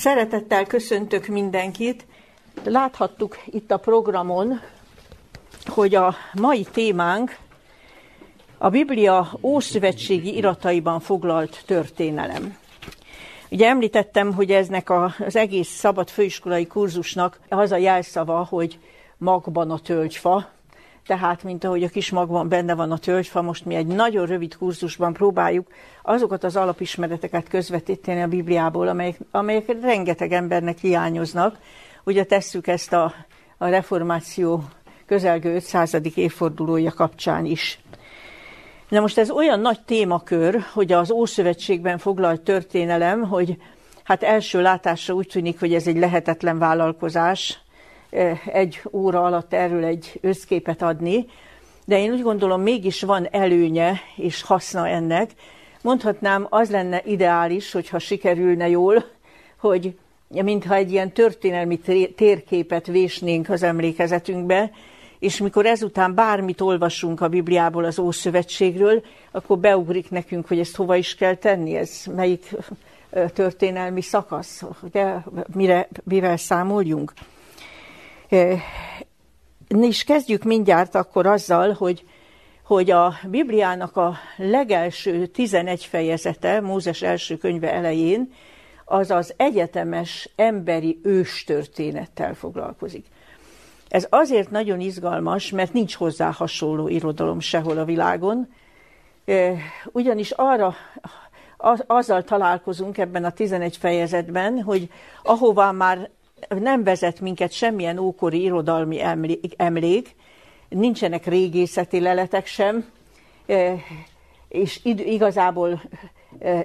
Szeretettel köszöntök mindenkit. Láthattuk itt a programon, hogy a mai témánk a Biblia ószövetségi irataiban foglalt történelem. Ugye említettem, hogy eznek az egész szabad főiskolai kurzusnak az a jelszava, hogy magban a tölgyfa, tehát, mint ahogy a kis magban benne van a tölgyfa, most mi egy nagyon rövid kurzusban próbáljuk azokat az alapismereteket közvetíteni a Bibliából, amelyek, amelyek rengeteg embernek hiányoznak. Ugye tesszük ezt a, a reformáció közelgő 500. évfordulója kapcsán is. Na most ez olyan nagy témakör, hogy az Ószövetségben foglalt történelem, hogy hát első látásra úgy tűnik, hogy ez egy lehetetlen vállalkozás, egy óra alatt erről egy összképet adni, de én úgy gondolom, mégis van előnye és haszna ennek. Mondhatnám, az lenne ideális, hogyha sikerülne jól, hogy mintha egy ilyen történelmi térképet vésnénk az emlékezetünkbe, és mikor ezután bármit olvasunk a Bibliából az Ószövetségről, akkor beugrik nekünk, hogy ezt hova is kell tenni, ez melyik történelmi szakasz, de mire, mivel számoljunk. És kezdjük mindjárt akkor azzal, hogy, hogy a Bibliának a legelső 11 fejezete, Mózes első könyve elején, az az egyetemes emberi őstörténettel foglalkozik. Ez azért nagyon izgalmas, mert nincs hozzá hasonló irodalom sehol a világon, ugyanis arra azzal találkozunk ebben a 11 fejezetben, hogy ahová már nem vezet minket semmilyen ókori irodalmi emlék, nincsenek régészeti leletek sem, és igazából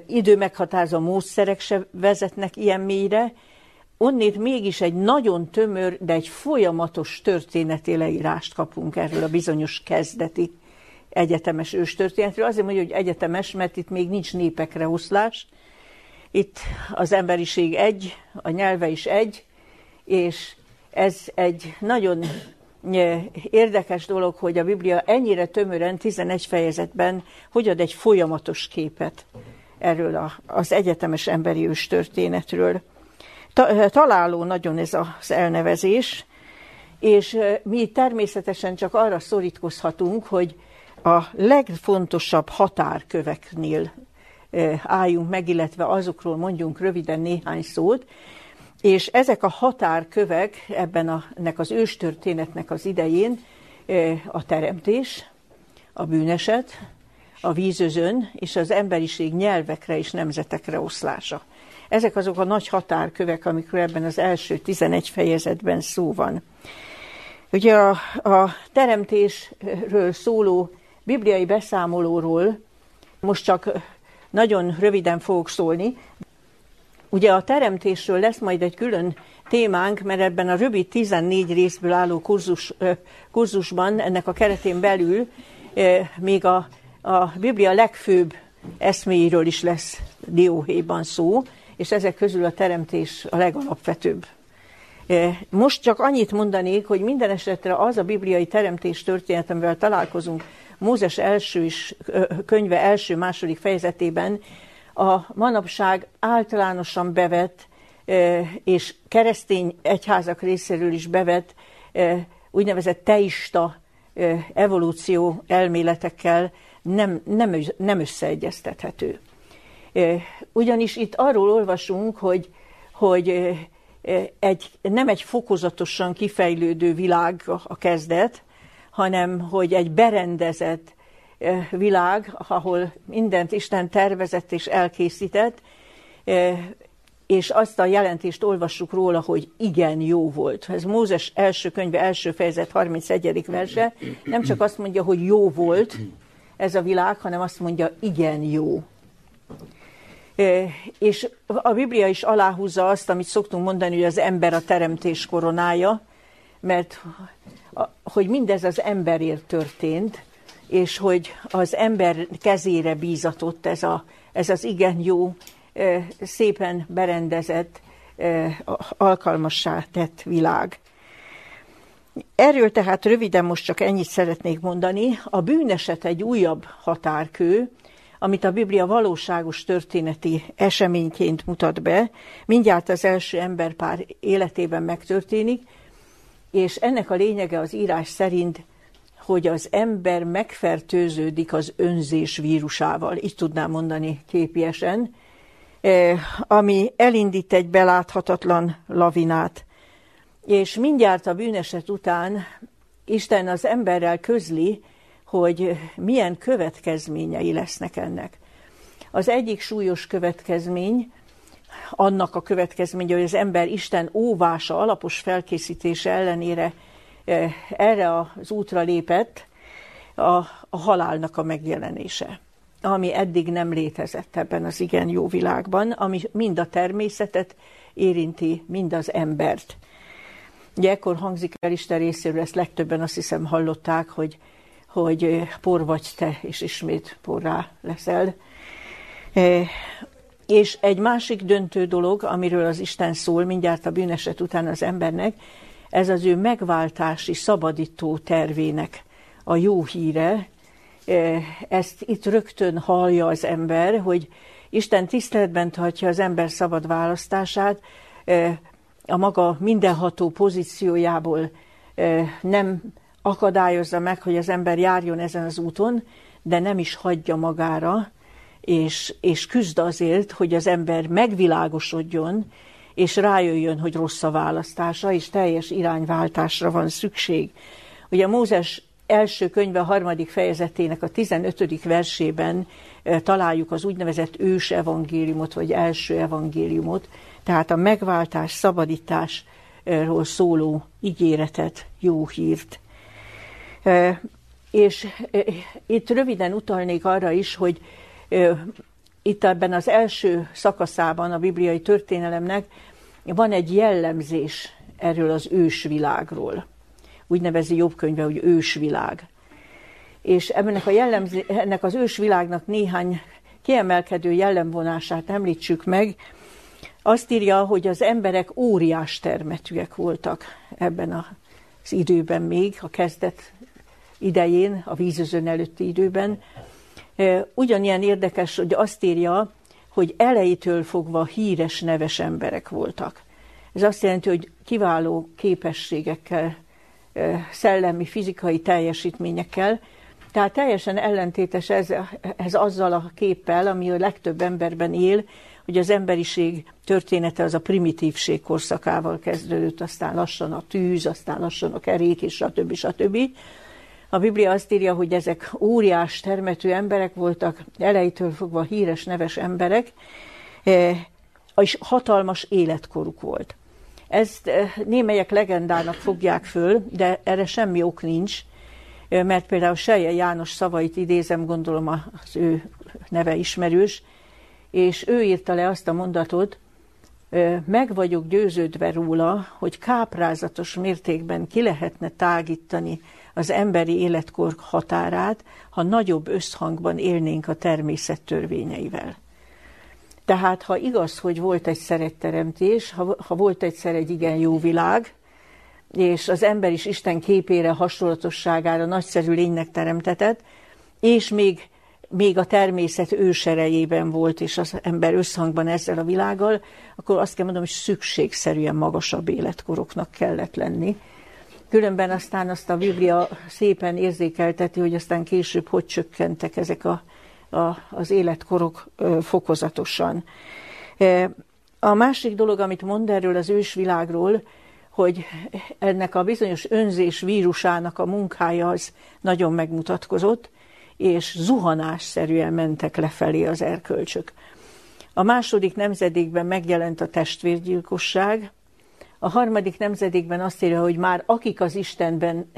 időmeghatározó módszerek se vezetnek ilyen mélyre, onnét mégis egy nagyon tömör, de egy folyamatos történeti leírást kapunk erről a bizonyos kezdeti egyetemes őstörténetről. Azért mondja, hogy egyetemes, mert itt még nincs népekre oszlás. Itt az emberiség egy, a nyelve is egy, és ez egy nagyon érdekes dolog, hogy a Biblia ennyire tömören, 11 fejezetben, hogy ad egy folyamatos képet erről az egyetemes emberi őstörténetről. Találó nagyon ez az elnevezés, és mi természetesen csak arra szorítkozhatunk, hogy a legfontosabb határköveknél álljunk meg, illetve azokról mondjunk röviden néhány szót, és ezek a határkövek ebben a, ennek az őstörténetnek az idején a teremtés, a bűneset, a vízözön és az emberiség nyelvekre és nemzetekre oszlása. Ezek azok a nagy határkövek, amikről ebben az első 11 fejezetben szó van. Ugye a, a teremtésről szóló bibliai beszámolóról most csak nagyon röviden fogok szólni, Ugye a teremtésről lesz majd egy külön témánk, mert ebben a rövid 14 részből álló kurzus, kurzusban, ennek a keretén belül még a, a Biblia legfőbb eszméiről is lesz dióhéjban szó, és ezek közül a teremtés a legalapvetőbb. Most csak annyit mondanék, hogy minden esetre az a bibliai teremtés történet, amivel találkozunk Mózes első is, könyve első-második fejezetében, a manapság általánosan bevett és keresztény egyházak részéről is bevett úgynevezett teista evolúció elméletekkel nem, nem, nem összeegyeztethető. Ugyanis itt arról olvasunk, hogy, hogy egy, nem egy fokozatosan kifejlődő világ a kezdet, hanem hogy egy berendezett, világ, ahol mindent Isten tervezett és elkészített, és azt a jelentést olvassuk róla, hogy igen, jó volt. Ez Mózes első könyve, első fejezet, 31. verse. Nem csak azt mondja, hogy jó volt ez a világ, hanem azt mondja, igen, jó. És a Biblia is aláhúzza azt, amit szoktunk mondani, hogy az ember a teremtés koronája, mert hogy mindez az emberért történt, és hogy az ember kezére bízatott ez, a, ez az igen jó, szépen berendezett, alkalmassá tett világ. Erről tehát röviden most csak ennyit szeretnék mondani. A bűneset egy újabb határkő, amit a Biblia valóságos történeti eseményként mutat be, mindjárt az első emberpár életében megtörténik, és ennek a lényege az írás szerint, hogy az ember megfertőződik az önzés vírusával, így tudnám mondani képiesen, eh, ami elindít egy beláthatatlan lavinát. És mindjárt a bűneset után Isten az emberrel közli, hogy milyen következményei lesznek ennek. Az egyik súlyos következmény, annak a következménye, hogy az ember Isten óvása, alapos felkészítése ellenére erre az útra lépett, a, a halálnak a megjelenése, ami eddig nem létezett ebben az igen jó világban, ami mind a természetet érinti, mind az embert. Ugye ekkor hangzik el Isten részéről, ezt legtöbben azt hiszem hallották, hogy, hogy por vagy te, és ismét porrá leszel. E, és egy másik döntő dolog, amiről az Isten szól mindjárt a bűneset után az embernek, ez az ő megváltási, szabadító tervének a jó híre. E, ezt itt rögtön hallja az ember, hogy Isten tiszteletben tartja az ember szabad választását, e, a maga mindenható pozíciójából nem akadályozza meg, hogy az ember járjon ezen az úton, de nem is hagyja magára, és, és küzd azért, hogy az ember megvilágosodjon, és rájöjjön, hogy rossz a választása, és teljes irányváltásra van szükség. Ugye Mózes első könyve, a harmadik fejezetének a 15. versében találjuk az úgynevezett ős evangéliumot, vagy első evangéliumot, tehát a megváltás, szabadításról szóló ígéretet, jó hírt. És itt röviden utalnék arra is, hogy itt ebben az első szakaszában a bibliai történelemnek van egy jellemzés erről az ősvilágról. Úgy nevezi jobb könyve, hogy ősvilág. És ennek, a jellemzé, ennek az ősvilágnak néhány kiemelkedő jellemvonását említsük meg, azt írja, hogy az emberek óriás termetűek voltak ebben az időben még, a kezdet idején, a vízözön előtti időben. Ugyanilyen érdekes, hogy azt írja, hogy elejétől fogva híres, neves emberek voltak. Ez azt jelenti, hogy kiváló képességekkel, szellemi, fizikai teljesítményekkel, tehát teljesen ellentétes ez, ez azzal a képpel, ami a legtöbb emberben él, hogy az emberiség története az a primitívség korszakával kezdődött, aztán lassan a tűz, aztán lassan a kerék, és stb. stb. A Biblia azt írja, hogy ezek óriás termető emberek voltak, elejétől fogva híres, neves emberek, eh, és hatalmas életkoruk volt. Ezt eh, némelyek legendának fogják föl, de erre semmi ok nincs, eh, mert például Selje János szavait idézem, gondolom az ő neve ismerős, és ő írta le azt a mondatot, meg vagyok győződve róla, hogy káprázatos mértékben ki lehetne tágítani az emberi életkor határát, ha nagyobb összhangban élnénk a természet törvényeivel. Tehát, ha igaz, hogy volt egy szeretteremtés, ha, ha volt egyszer egy igen jó világ, és az ember is Isten képére, hasonlatosságára nagyszerű lénynek teremtetett, és még még a természet őserejében volt, és az ember összhangban ezzel a világgal, akkor azt kell mondanom, hogy szükségszerűen magasabb életkoroknak kellett lenni. Különben aztán azt a Biblia szépen érzékelteti, hogy aztán később hogy csökkentek ezek a, a, az életkorok fokozatosan. A másik dolog, amit mond erről az ősvilágról, hogy ennek a bizonyos önzés vírusának a munkája az nagyon megmutatkozott, és zuhanásszerűen mentek lefelé az erkölcsök. A második nemzedékben megjelent a testvérgyilkosság, a harmadik nemzedékben azt írja, hogy már akik az Istenben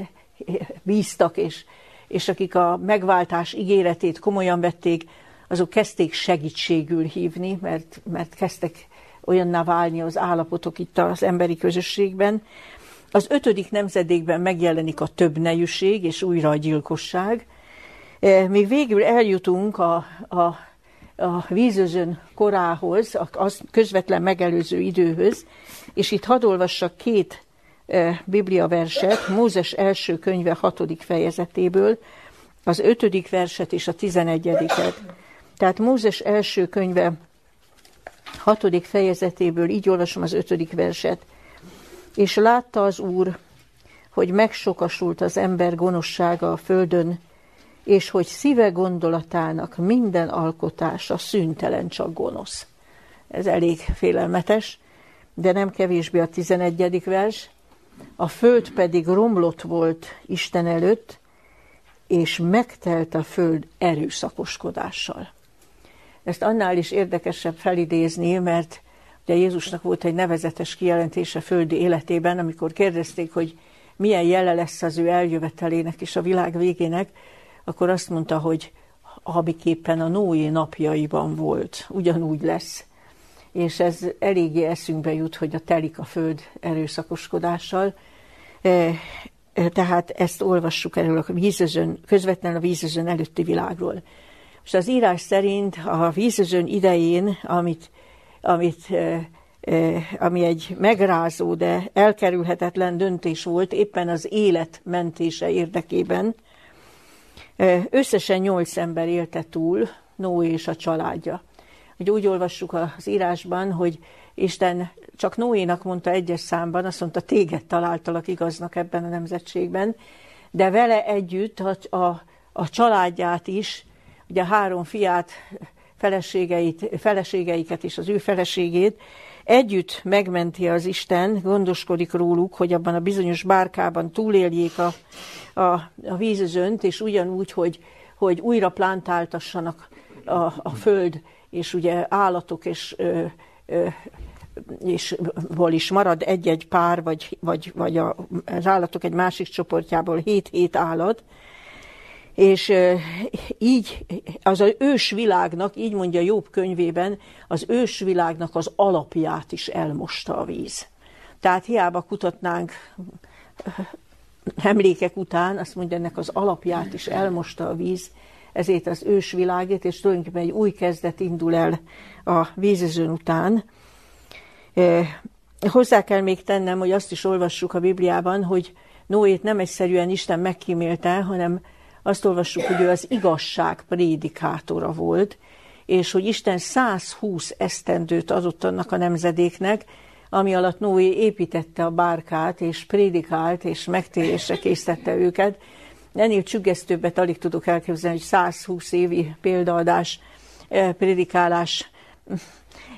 bíztak, és, és akik a megváltás ígéretét komolyan vették, azok kezdték segítségül hívni, mert, mert kezdtek olyanná válni az állapotok itt az emberi közösségben. Az ötödik nemzedékben megjelenik a több nejűség és újra a gyilkosság, E, még végül eljutunk a, a, a vízözön korához, az közvetlen megelőző időhöz, és itt hadd olvassak két Biblia verset, Mózes első könyve hatodik fejezetéből, az ötödik verset és a tizenegyediket. Tehát Mózes első könyve hatodik fejezetéből így olvasom az ötödik verset. És látta az Úr, hogy megsokasult az ember gonoszsága a földön, és hogy szíve gondolatának minden alkotása szüntelen csak gonosz. Ez elég félelmetes, de nem kevésbé a tizenegyedik vers. A föld pedig romlott volt Isten előtt, és megtelt a föld erőszakoskodással. Ezt annál is érdekesebb felidézni, mert ugye Jézusnak volt egy nevezetes kijelentése földi életében, amikor kérdezték, hogy milyen jele lesz az ő eljövetelének és a világ végének, akkor azt mondta, hogy amiképpen a Noé napjaiban volt, ugyanúgy lesz. És ez eléggé eszünkbe jut, hogy a telik a föld erőszakoskodással. E, e, tehát ezt olvassuk erről a vízözön, közvetlenül a vízözön előtti világról. És az írás szerint a vízözön idején, amit, amit e, ami egy megrázó, de elkerülhetetlen döntés volt éppen az élet mentése érdekében, Összesen nyolc ember élte túl, Noé és a családja. Ugye úgy olvassuk az írásban, hogy Isten csak Noénak mondta egyes számban, azt mondta, téged találtalak igaznak ebben a nemzetségben, de vele együtt a, a, a családját is, ugye három fiát, feleségeit, feleségeiket és az ő feleségét, együtt megmenti az Isten, gondoskodik róluk, hogy abban a bizonyos bárkában túléljék a, a, a vízözönt, és ugyanúgy, hogy, hogy újra plántáltassanak a, a föld, és ugye állatok és ö, ö, és ból is marad egy-egy pár, vagy, vagy, vagy a, az állatok egy másik csoportjából hét-hét állat, és így az ős világnak, így mondja Jobb könyvében, az ős világnak az alapját is elmosta a víz. Tehát hiába kutatnánk emlékek után, azt mondja, ennek az alapját is elmosta a víz, ezért az ős világét, és tulajdonképpen egy új kezdet indul el a vízözön után. Hozzá kell még tennem, hogy azt is olvassuk a Bibliában, hogy Noét nem egyszerűen Isten megkímélte, hanem azt olvassuk, hogy ő az igazság prédikátora volt, és hogy Isten 120 esztendőt adott annak a nemzedéknek, ami alatt Noé építette a bárkát, és prédikált, és megtérésre készítette őket. Ennél csüggesztőbbet alig tudok elképzelni, hogy 120 évi példaadás, eh, prédikálás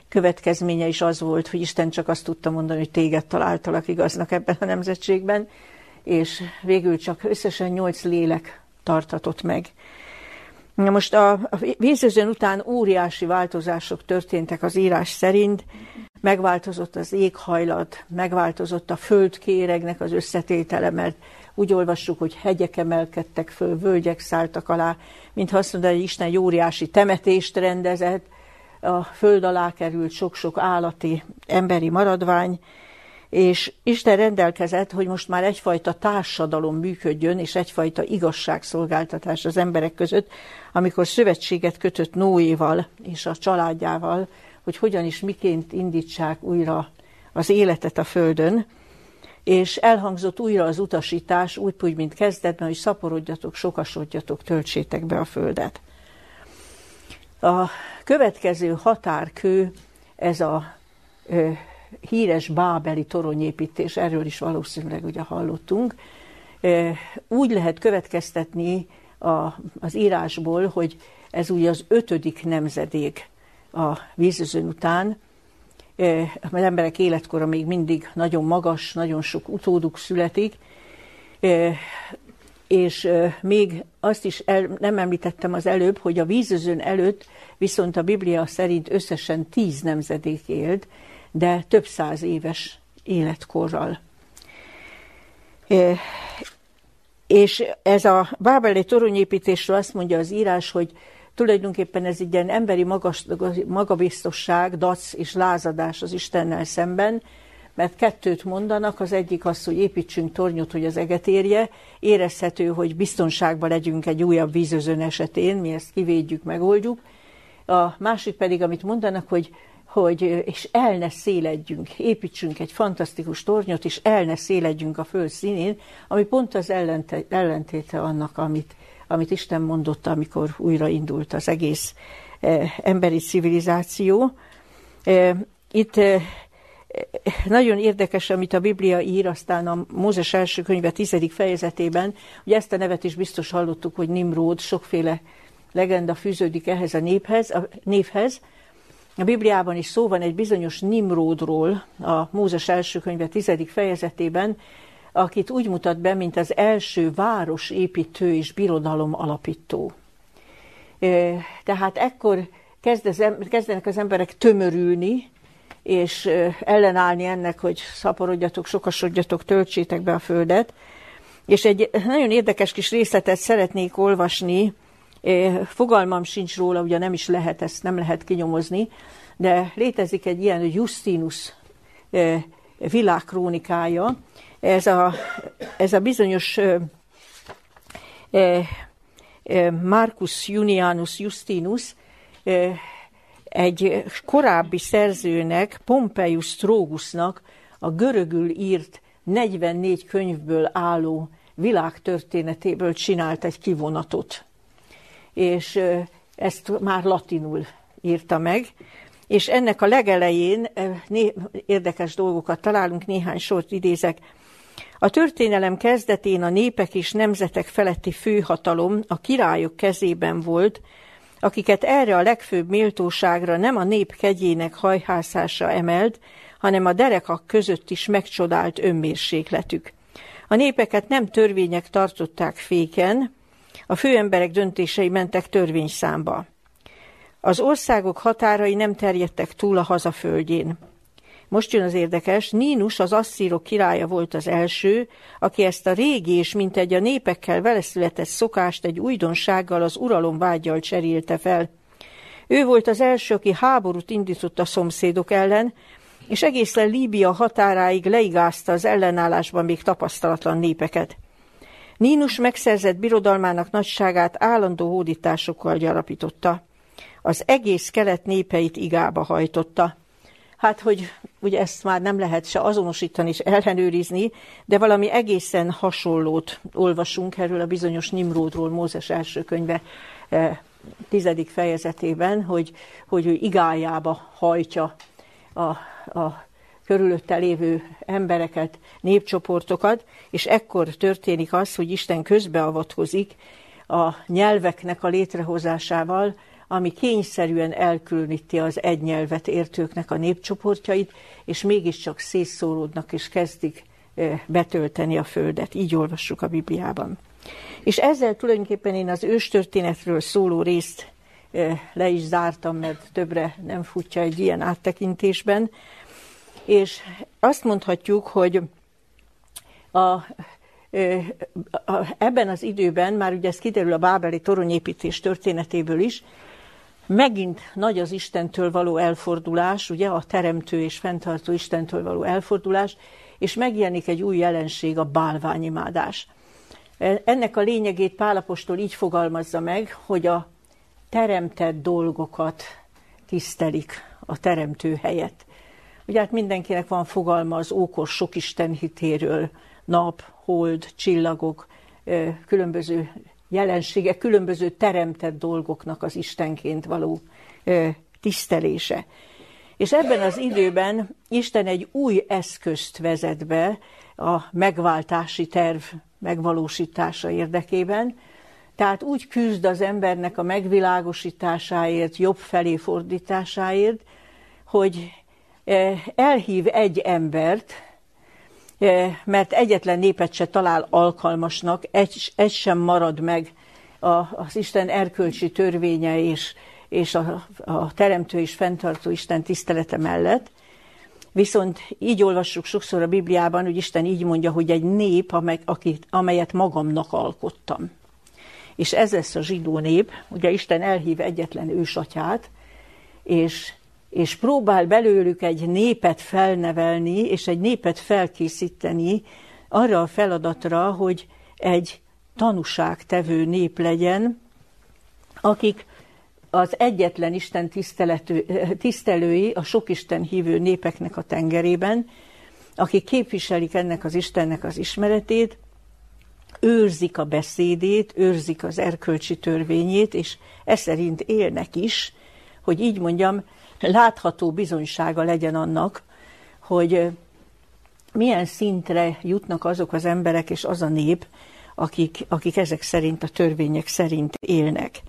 következménye is az volt, hogy Isten csak azt tudta mondani, hogy téged találtalak igaznak ebben a nemzetségben, és végül csak összesen nyolc lélek tartatott meg. Na most a, vízözön után óriási változások történtek az írás szerint, megváltozott az éghajlat, megváltozott a földkéregnek az összetétele, mert úgy olvassuk, hogy hegyek emelkedtek föl, völgyek szálltak alá, mintha azt mondja, hogy Isten egy óriási temetést rendezett, a föld alá került sok-sok állati, emberi maradvány, és Isten rendelkezett, hogy most már egyfajta társadalom működjön, és egyfajta igazságszolgáltatás az emberek között, amikor szövetséget kötött Noéval és a családjával, hogy hogyan is miként indítsák újra az életet a földön, és elhangzott újra az utasítás, úgy, úgy mint kezdetben, hogy szaporodjatok, sokasodjatok, töltsétek be a földet. A következő határkő, ez a ö, híres bábeli toronyépítés, erről is valószínűleg ugye hallottunk, úgy lehet következtetni a, az írásból, hogy ez ugye az ötödik nemzedék a vízözön után, az emberek életkora még mindig nagyon magas, nagyon sok utóduk születik, és még azt is el, nem említettem az előbb, hogy a vízözön előtt viszont a Biblia szerint összesen tíz nemzedék élt, de több száz éves életkorral. És ez a bábeli toronyépítésről azt mondja az írás, hogy tulajdonképpen ez egy ilyen emberi magas, magabiztosság, dac és lázadás az Istennel szemben, mert kettőt mondanak, az egyik az, hogy építsünk tornyot, hogy az eget érje, érezhető, hogy biztonságban legyünk egy újabb vízözön esetén, mi ezt kivédjük, megoldjuk. A másik pedig, amit mondanak, hogy hogy és el ne széledjünk, építsünk egy fantasztikus tornyot, és el ne széledjünk a föld színén, ami pont az ellentéte annak, amit, amit Isten mondott, amikor újraindult az egész emberi civilizáció. Itt nagyon érdekes, amit a Biblia ír, aztán a Mózes első könyve tizedik fejezetében, ugye ezt a nevet is biztos hallottuk, hogy Nimród, sokféle legenda fűződik ehhez a néphez, a névhez. A Bibliában is szó van egy bizonyos Nimródról, a Mózes első könyve tizedik fejezetében, akit úgy mutat be, mint az első városépítő és birodalom alapító. Tehát ekkor kezdenek az emberek tömörülni, és ellenállni ennek, hogy szaporodjatok, sokasodjatok, töltsétek be a földet. És egy nagyon érdekes kis részletet szeretnék olvasni, fogalmam sincs róla, ugye nem is lehet, ezt nem lehet kinyomozni, de létezik egy ilyen Justinus világkrónikája, ez a, ez a bizonyos Marcus Junianus Justinus egy korábbi szerzőnek, Pompeius Trógusnak a görögül írt 44 könyvből álló világtörténetéből csinált egy kivonatot. És ezt már latinul írta meg, és ennek a legelején érdekes dolgokat találunk, néhány sort idézek. A történelem kezdetén a népek és nemzetek feletti főhatalom a királyok kezében volt, akiket erre a legfőbb méltóságra nem a nép kegyének hajhászása emelt, hanem a derekak között is megcsodált önmérsékletük. A népeket nem törvények tartották féken, a főemberek döntései mentek törvényszámba. Az országok határai nem terjedtek túl a hazaföldjén. Most jön az érdekes, Nínus az asszírok királya volt az első, aki ezt a régi és mintegy a népekkel veleszületett szokást egy újdonsággal az uralom vágyal cserélte fel. Ő volt az első, aki háborút indított a szomszédok ellen, és egészen Líbia határáig leigázta az ellenállásban még tapasztalatlan népeket. Nínus megszerzett birodalmának nagyságát állandó hódításokkal gyarapította. Az egész kelet népeit igába hajtotta hát hogy ugye ezt már nem lehet se azonosítani, és ellenőrizni, de valami egészen hasonlót olvasunk erről a bizonyos Nimródról, Mózes első könyve eh, tizedik fejezetében, hogy, hogy ő igájába hajtja a, a körülötte lévő embereket, népcsoportokat, és ekkor történik az, hogy Isten közbeavatkozik a nyelveknek a létrehozásával, ami kényszerűen elkülöníti az egy nyelvet értőknek a népcsoportjait, és mégiscsak szétszóródnak és kezdik betölteni a földet. Így olvassuk a Bibliában. És ezzel tulajdonképpen én az őstörténetről szóló részt le is zártam, mert többre nem futja egy ilyen áttekintésben. És azt mondhatjuk, hogy a, ebben az időben, már ugye ez kiderül a bábeli toronyépítés történetéből is, Megint nagy az Istentől való elfordulás, ugye a teremtő és fenntartó Istentől való elfordulás, és megjelenik egy új jelenség, a bálványimádás. Ennek a lényegét Pálapostól így fogalmazza meg, hogy a teremtett dolgokat tisztelik a teremtő helyett. Ugye hát mindenkinek van fogalma az ókor sok Isten hitéről, nap, hold, csillagok, különböző jelenségek, különböző teremtett dolgoknak az Istenként való tisztelése. És ebben az időben Isten egy új eszközt vezet be a megváltási terv megvalósítása érdekében, tehát úgy küzd az embernek a megvilágosításáért, jobb felé fordításáért, hogy elhív egy embert, mert egyetlen népet se talál alkalmasnak, egy, egy sem marad meg az Isten erkölcsi törvénye és, és a, a teremtő és fenntartó Isten tisztelete mellett. Viszont így olvassuk sokszor a Bibliában, hogy Isten így mondja, hogy egy nép, amely, akit, amelyet magamnak alkottam. És ez lesz a zsidó nép, ugye Isten elhív egyetlen ősatyát, és és próbál belőlük egy népet felnevelni, és egy népet felkészíteni arra a feladatra, hogy egy tanúságtevő nép legyen, akik az egyetlen Isten tisztelői a sok Isten hívő népeknek a tengerében, akik képviselik ennek az Istennek az ismeretét, őrzik a beszédét, őrzik az erkölcsi törvényét, és e szerint élnek is, hogy így mondjam, látható bizonysága legyen annak, hogy milyen szintre jutnak azok az emberek és az a nép, akik, akik ezek szerint, a törvények szerint élnek.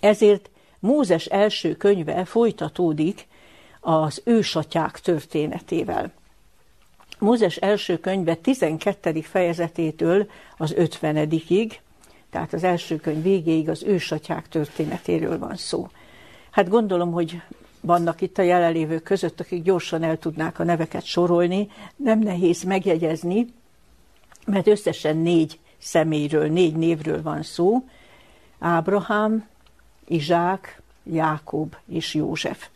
Ezért Mózes első könyve folytatódik az ősatyák történetével. Mózes első könyve 12. fejezetétől az 50 tehát az első könyv végéig az ősatyák történetéről van szó. Hát gondolom, hogy vannak itt a jelenlévők között, akik gyorsan el tudnák a neveket sorolni, nem nehéz megjegyezni, mert összesen négy személyről, négy névről van szó. Ábrahám, Izsák, Jákob és József.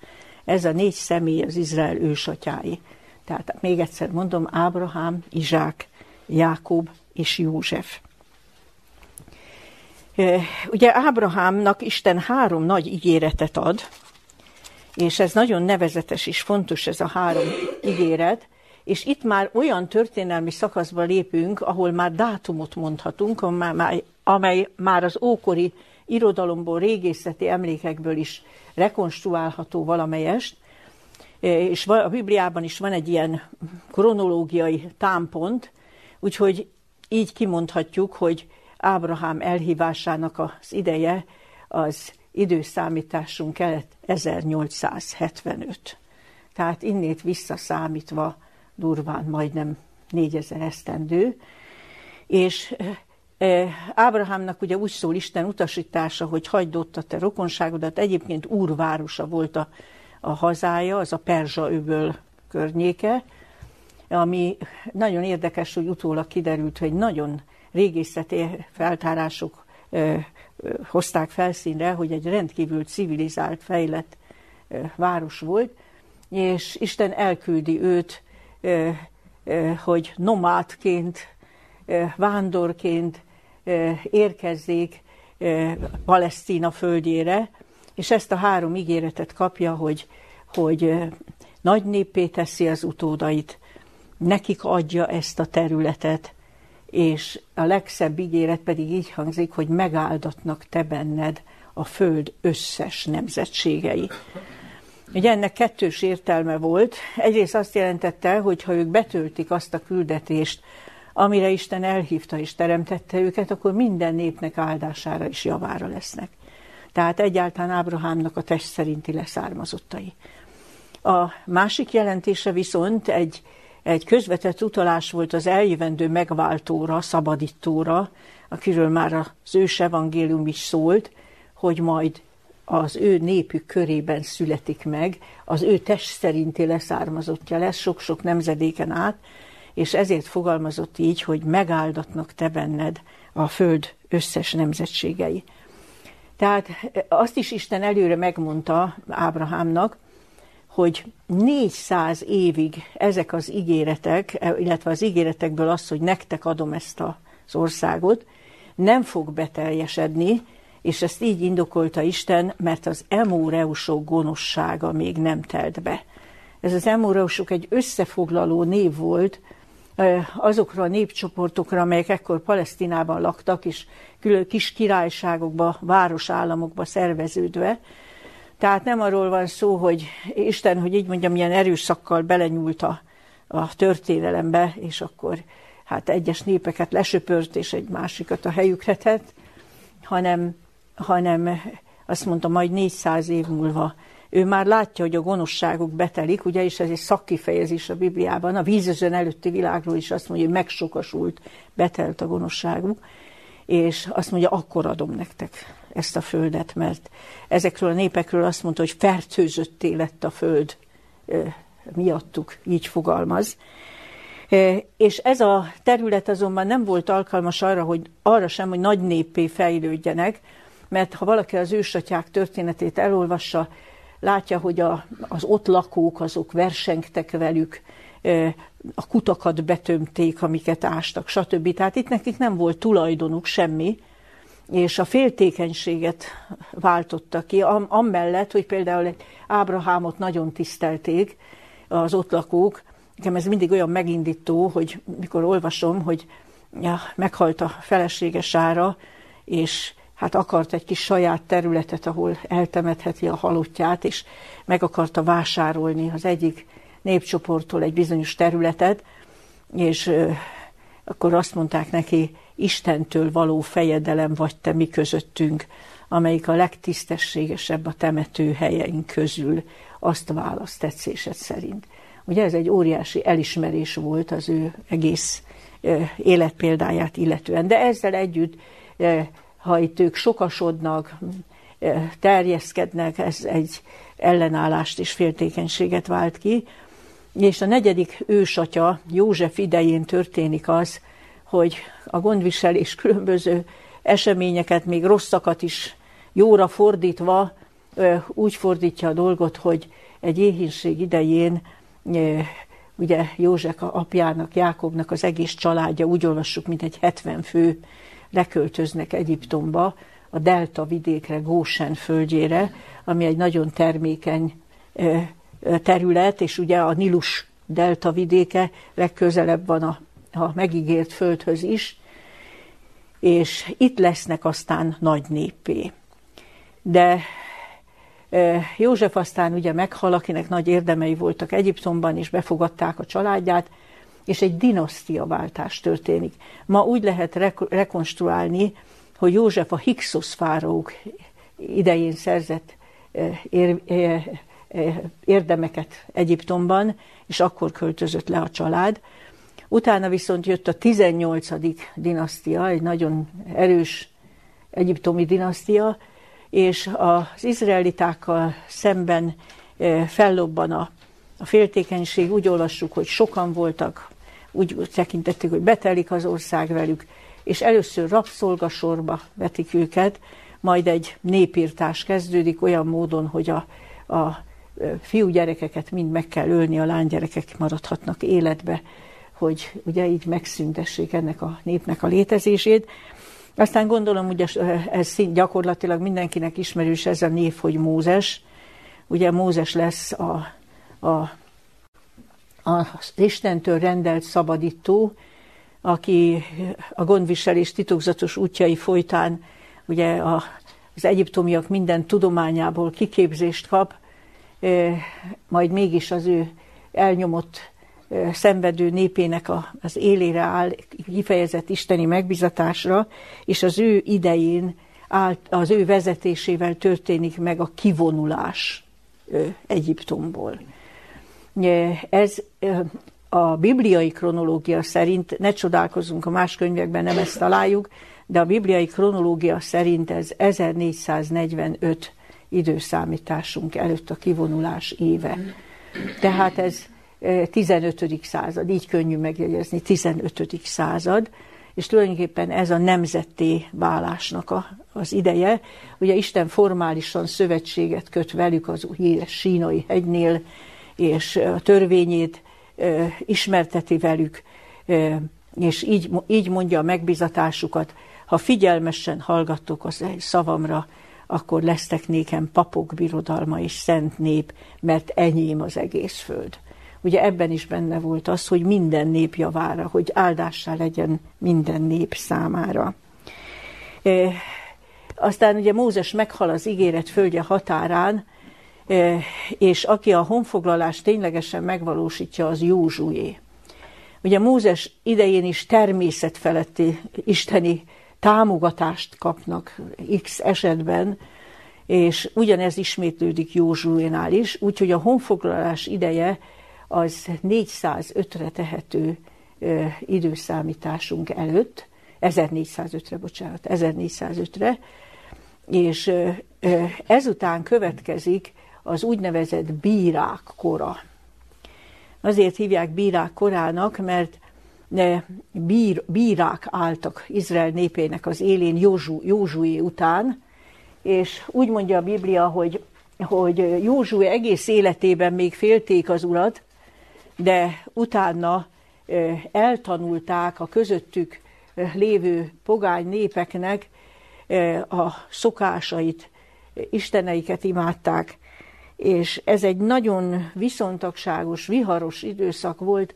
Ez a négy személy az Izrael ősatyái. Tehát még egyszer mondom, Ábrahám, Izsák, Jákob és József. Ugye Ábrahámnak Isten három nagy ígéretet ad, és ez nagyon nevezetes és fontos ez a három ígéret, és itt már olyan történelmi szakaszba lépünk, ahol már dátumot mondhatunk, amely már az ókori irodalomból, régészeti emlékekből is rekonstruálható valamelyest, és a Bibliában is van egy ilyen kronológiai támpont, úgyhogy így kimondhatjuk, hogy Ábrahám elhívásának az ideje az időszámításunk kelet 1875. Tehát innét visszaszámítva durván majdnem 4000 esztendő, és Ábrahámnak ugye úgy szól Isten utasítása, hogy hagyd ott a te rokonságodat, egyébként úrvárosa volt a, a hazája, az a Perzsa öböl környéke, ami nagyon érdekes, hogy utólag kiderült, hogy nagyon régészeti feltárások hozták felszínre, hogy egy rendkívül civilizált, fejlett város volt, és Isten elküldi őt, hogy nomádként, vándorként érkezzék Palesztina földjére, és ezt a három ígéretet kapja, hogy, hogy nagy néppé teszi az utódait, nekik adja ezt a területet, és a legszebb ígéret pedig így hangzik, hogy megáldatnak te benned a föld összes nemzetségei. Ugye ennek kettős értelme volt. Egyrészt azt jelentette, hogy ha ők betöltik azt a küldetést, amire Isten elhívta és teremtette őket, akkor minden népnek áldására és javára lesznek. Tehát egyáltalán Ábrahámnak a test szerinti leszármazottai. A másik jelentése viszont egy, egy közvetett utalás volt az eljövendő megváltóra, szabadítóra, akiről már az ős evangélium is szólt, hogy majd az ő népük körében születik meg, az ő test szerinti leszármazottja lesz sok-sok nemzedéken át, és ezért fogalmazott így, hogy megáldatnak te benned a föld összes nemzetségei. Tehát azt is Isten előre megmondta Ábrahámnak, hogy 400 évig ezek az ígéretek, illetve az ígéretekből az, hogy nektek adom ezt az országot, nem fog beteljesedni, és ezt így indokolta Isten, mert az emóreusok gonoszsága még nem telt be. Ez az emóreusok egy összefoglaló név volt, azokra a népcsoportokra, amelyek ekkor Palesztinában laktak, és külön kis királyságokba, városállamokba szerveződve. Tehát nem arról van szó, hogy Isten, hogy így mondjam, milyen erőszakkal belenyúlt a, a történelembe, és akkor hát egyes népeket lesöpört, és egy másikat a helyükre tett, hanem, hanem azt mondta, majd 400 év múlva ő már látja, hogy a gonoszságuk betelik, ugye, és ez egy szakkifejezés a Bibliában, a vízözön előtti világról is azt mondja, hogy megsokasult, betelt a gonoszságuk, és azt mondja, akkor adom nektek ezt a földet, mert ezekről a népekről azt mondta, hogy fertőzötté lett a föld miattuk, így fogalmaz. És ez a terület azonban nem volt alkalmas arra, hogy arra sem, hogy nagy néppé fejlődjenek, mert ha valaki az ősatyák történetét elolvassa, látja, hogy a, az ott lakók azok versengtek velük, a kutakat betömték, amiket ástak, stb. Tehát itt nekik nem volt tulajdonuk semmi, és a féltékenységet váltotta ki, am, amellett, hogy például egy Ábrahámot nagyon tisztelték az ott lakók. Nekem ez mindig olyan megindító, hogy mikor olvasom, hogy ja, meghalt a felesége Sára, és hát akart egy kis saját területet, ahol eltemetheti a halottját, és meg akarta vásárolni az egyik népcsoporttól egy bizonyos területet, és akkor azt mondták neki, Istentől való fejedelem vagy te mi közöttünk, amelyik a legtisztességesebb a temető helyeink közül, azt választ tetszésed szerint. Ugye ez egy óriási elismerés volt az ő egész életpéldáját illetően, de ezzel együtt, ha itt ők sokasodnak, terjeszkednek, ez egy ellenállást és féltékenységet vált ki, és a negyedik ősatya József idején történik az, hogy a gondviselés különböző eseményeket, még rosszakat is jóra fordítva, úgy fordítja a dolgot, hogy egy éhínség idején ugye József apjának, Jákobnak az egész családja, úgy olvassuk, mint egy 70 fő leköltöznek Egyiptomba, a delta vidékre, Gósen földjére, ami egy nagyon termékeny terület, és ugye a Nilus delta vidéke legközelebb van a, a megígért földhöz is, és itt lesznek aztán nagy népé. De József aztán ugye meghal, akinek nagy érdemei voltak Egyiptomban, és befogadták a családját, és egy dinasztiaváltás történik. Ma úgy lehet rekonstruálni, hogy József a Hixos fáraók idején szerzett ér, érdemeket Egyiptomban, és akkor költözött le a család. Utána viszont jött a 18. dinasztia, egy nagyon erős egyiptomi dinasztia, és az izraelitákkal szemben fellobban a, a féltékenység. Úgy olvassuk, hogy sokan voltak, úgy tekintettük, hogy betelik az ország velük, és először rabszolgasorba vetik őket, majd egy népírtás kezdődik olyan módon, hogy a, a fiúgyerekeket mind meg kell ölni, a lánygyerekek maradhatnak életbe, hogy ugye így megszüntessék ennek a népnek a létezését. Aztán gondolom, ugye ez gyakorlatilag mindenkinek ismerős ez a név, hogy Mózes. Ugye Mózes lesz a, a, az Istentől rendelt szabadító, aki a gondviselés titokzatos útjai folytán ugye a, az egyiptomiak minden tudományából kiképzést kap, majd mégis az ő elnyomott szenvedő népének a, az élére áll kifejezett isteni megbizatásra, és az ő idején áll, az ő vezetésével történik meg a kivonulás Egyiptomból. Ez a bibliai kronológia szerint, ne csodálkozunk, a más könyvekben nem ezt találjuk, de a bibliai kronológia szerint ez 1445 időszámításunk előtt a kivonulás éve. Tehát ez 15. század, így könnyű megjegyezni, 15. század, és tulajdonképpen ez a nemzetté válásnak a, az ideje. Ugye Isten formálisan szövetséget köt velük az híres sínai hegynél, és a törvényét ö, ismerteti velük, ö, és így, így mondja a megbizatásukat, ha figyelmesen hallgattok az szavamra, akkor lesztek nékem papok birodalma és szent nép, mert enyém az egész föld. Ugye ebben is benne volt az, hogy minden nép javára, hogy áldássá legyen minden nép számára. E, aztán ugye Mózes meghal az ígéret földje határán, e, és aki a honfoglalást ténylegesen megvalósítja, az Józsué. Ugye Mózes idején is természetfeletti isteni támogatást kapnak X esetben, és ugyanez ismétlődik Józsuénál is, úgyhogy a honfoglalás ideje az 405-re tehető időszámításunk előtt, 1405-re, bocsánat, 1405-re, és ezután következik az úgynevezett bírák kora. Azért hívják bírák korának, mert bír, bírák álltak Izrael népének az élén Józsu, Józsué után, és úgy mondja a Biblia, hogy, hogy Józsué egész életében még félték az urat, de utána eltanulták a közöttük lévő pogány népeknek a szokásait, isteneiket imádták, és ez egy nagyon viszontagságos, viharos időszak volt.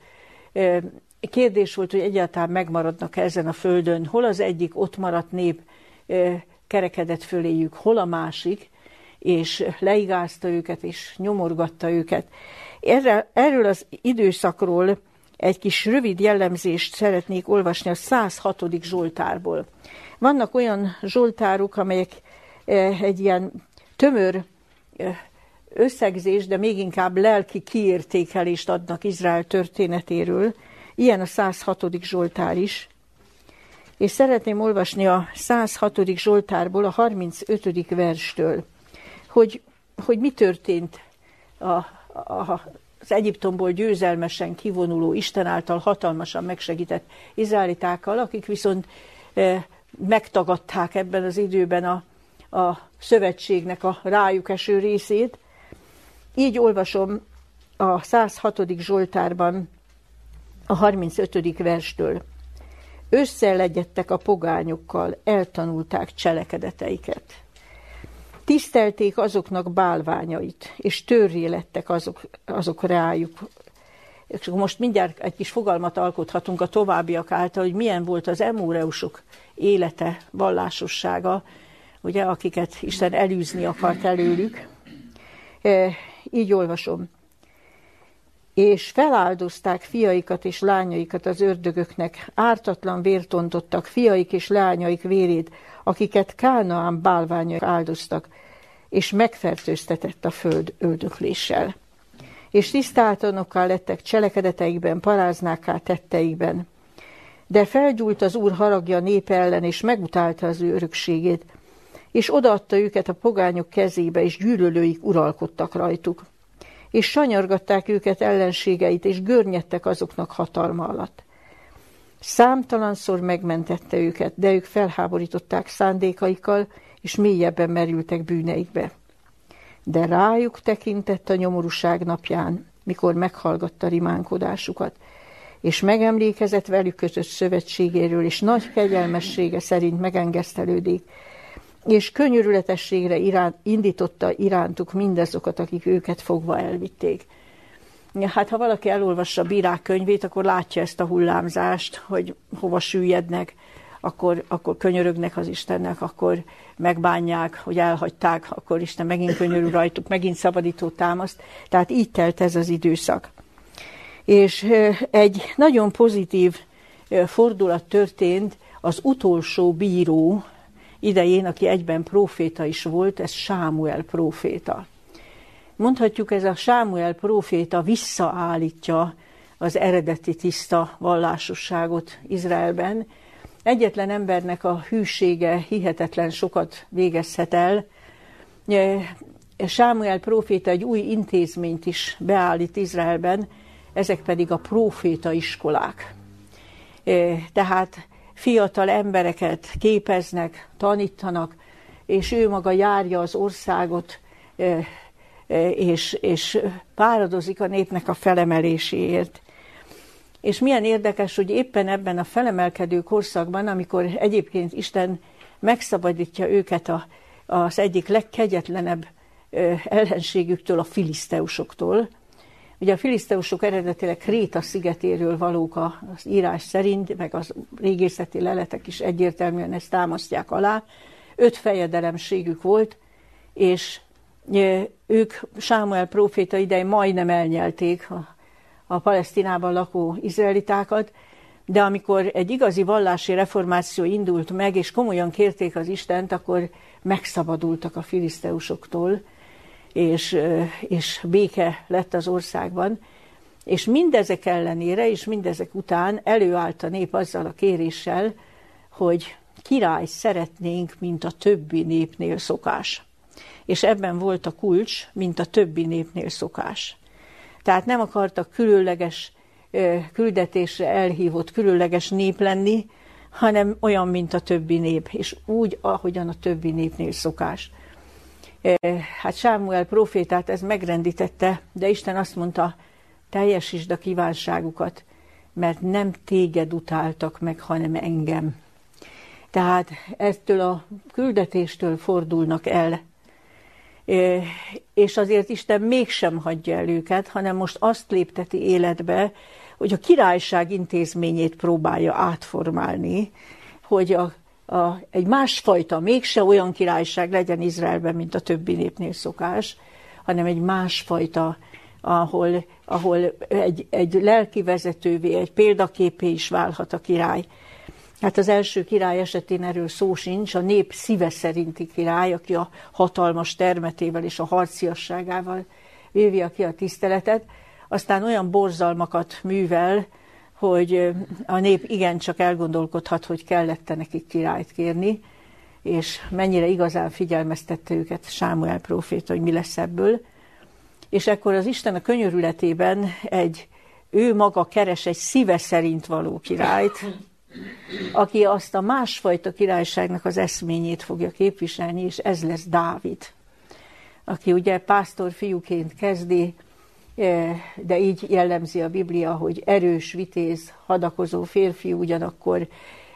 Kérdés volt, hogy egyáltalán megmaradnak ezen a földön, hol az egyik ott maradt nép kerekedett föléjük, hol a másik, és leigázta őket, és nyomorgatta őket. Erre, erről az időszakról egy kis rövid jellemzést szeretnék olvasni a 106. Zsoltárból. Vannak olyan zsoltárok, amelyek eh, egy ilyen tömör eh, összegzés, de még inkább lelki kiértékelést adnak Izrael történetéről. Ilyen a 106. Zsoltár is. És szeretném olvasni a 106. Zsoltárból, a 35. verstől, hogy, hogy mi történt a, a, az Egyiptomból győzelmesen kivonuló, Isten által hatalmasan megsegített izraelitákkal, akik viszont e, megtagadták ebben az időben a, a szövetségnek a rájuk eső részét. Így olvasom a 106. Zsoltárban a 35. verstől. Összelegyedtek a pogányokkal, eltanulták cselekedeteiket. Tisztelték azoknak bálványait, és törré lettek azok, azok rájuk. És most mindjárt egy kis fogalmat alkothatunk a továbbiak által, hogy milyen volt az emóreusok élete, vallásossága, ugye, akiket Isten elűzni akart előlük. E, így olvasom. És feláldozták fiaikat és lányaikat az ördögöknek, ártatlan vért ontottak fiaik és lányaik vérét, akiket Kánaán bálványok áldoztak, és megfertőztetett a föld öldökléssel. És tisztáltanokkal lettek cselekedeteikben, paráznáká tetteikben. De felgyújt az Úr haragja népe ellen, és megutálta az ő örökségét, és odaadta őket a pogányok kezébe, és gyűlölőik uralkodtak rajtuk. És sanyargatták őket ellenségeit, és görnyedtek azoknak hatalma alatt. Számtalanszor megmentette őket, de ők felháborították szándékaikkal, és mélyebben merültek bűneikbe. De rájuk tekintett a nyomorúság napján, mikor meghallgatta rimánkodásukat, és megemlékezett velük között szövetségéről, és nagy kegyelmessége szerint megengesztelődik, és könyörületességre iránt, indította irántuk mindazokat, akik őket fogva elvitték. Hát ha valaki elolvassa a bírák könyvét, akkor látja ezt a hullámzást, hogy hova süllyednek, akkor, akkor könyörögnek az Istennek, akkor megbánják, hogy elhagyták, akkor Isten megint könyörül rajtuk, megint szabadító támaszt. Tehát így telt ez az időszak. És egy nagyon pozitív fordulat történt az utolsó bíró idején, aki egyben proféta is volt, ez Sámuel proféta. Mondhatjuk, ez a Sámuel proféta visszaállítja az eredeti tiszta vallásosságot Izraelben. Egyetlen embernek a hűsége hihetetlen sokat végezhet el. Sámuel proféta egy új intézményt is beállít Izraelben, ezek pedig a proféta iskolák. Tehát fiatal embereket képeznek, tanítanak, és ő maga járja az országot, és, és páradozik a népnek a felemeléséért. És milyen érdekes, hogy éppen ebben a felemelkedő korszakban, amikor egyébként Isten megszabadítja őket a, az egyik legkegyetlenebb ellenségüktől, a filiszteusoktól. Ugye a filiszteusok eredetileg Kréta szigetéről valók az írás szerint, meg az régészeti leletek is egyértelműen ezt támasztják alá. Öt fejedelemségük volt, és ők Sámuel próféta idején majdnem elnyelték a, a Palesztinában lakó izraelitákat, de amikor egy igazi vallási reformáció indult meg, és komolyan kérték az Istent, akkor megszabadultak a filiszteusoktól, és, és béke lett az országban. És mindezek ellenére, és mindezek után előállt a nép azzal a kéréssel, hogy király szeretnénk, mint a többi népnél szokás és ebben volt a kulcs, mint a többi népnél szokás. Tehát nem akartak különleges küldetésre elhívott különleges nép lenni, hanem olyan, mint a többi nép, és úgy, ahogyan a többi népnél szokás. Hát Sámuel profétát ez megrendítette, de Isten azt mondta, teljesítsd a kívánságukat, mert nem téged utáltak meg, hanem engem. Tehát ettől a küldetéstől fordulnak el és azért Isten mégsem hagyja el őket, hanem most azt lépteti életbe, hogy a királyság intézményét próbálja átformálni, hogy a, a, egy másfajta, mégse olyan királyság legyen Izraelben, mint a többi népnél szokás, hanem egy másfajta, ahol, ahol egy, egy lelki vezetővé, egy példaképé is válhat a király. Hát az első király esetén erről szó sincs, a nép szíve szerinti király, aki a hatalmas termetével és a harciasságával vívja ki a tiszteletet, aztán olyan borzalmakat művel, hogy a nép igencsak elgondolkodhat, hogy kellett nekik királyt kérni, és mennyire igazán figyelmeztette őket Sámuel próféta, hogy mi lesz ebből. És ekkor az Isten a könyörületében egy, ő maga keres egy szíve szerint való királyt, aki azt a másfajta királyságnak az eszményét fogja képviselni, és ez lesz Dávid, aki ugye pásztor fiúként kezdi, eh, de így jellemzi a Biblia, hogy erős, vitéz, hadakozó férfi ugyanakkor,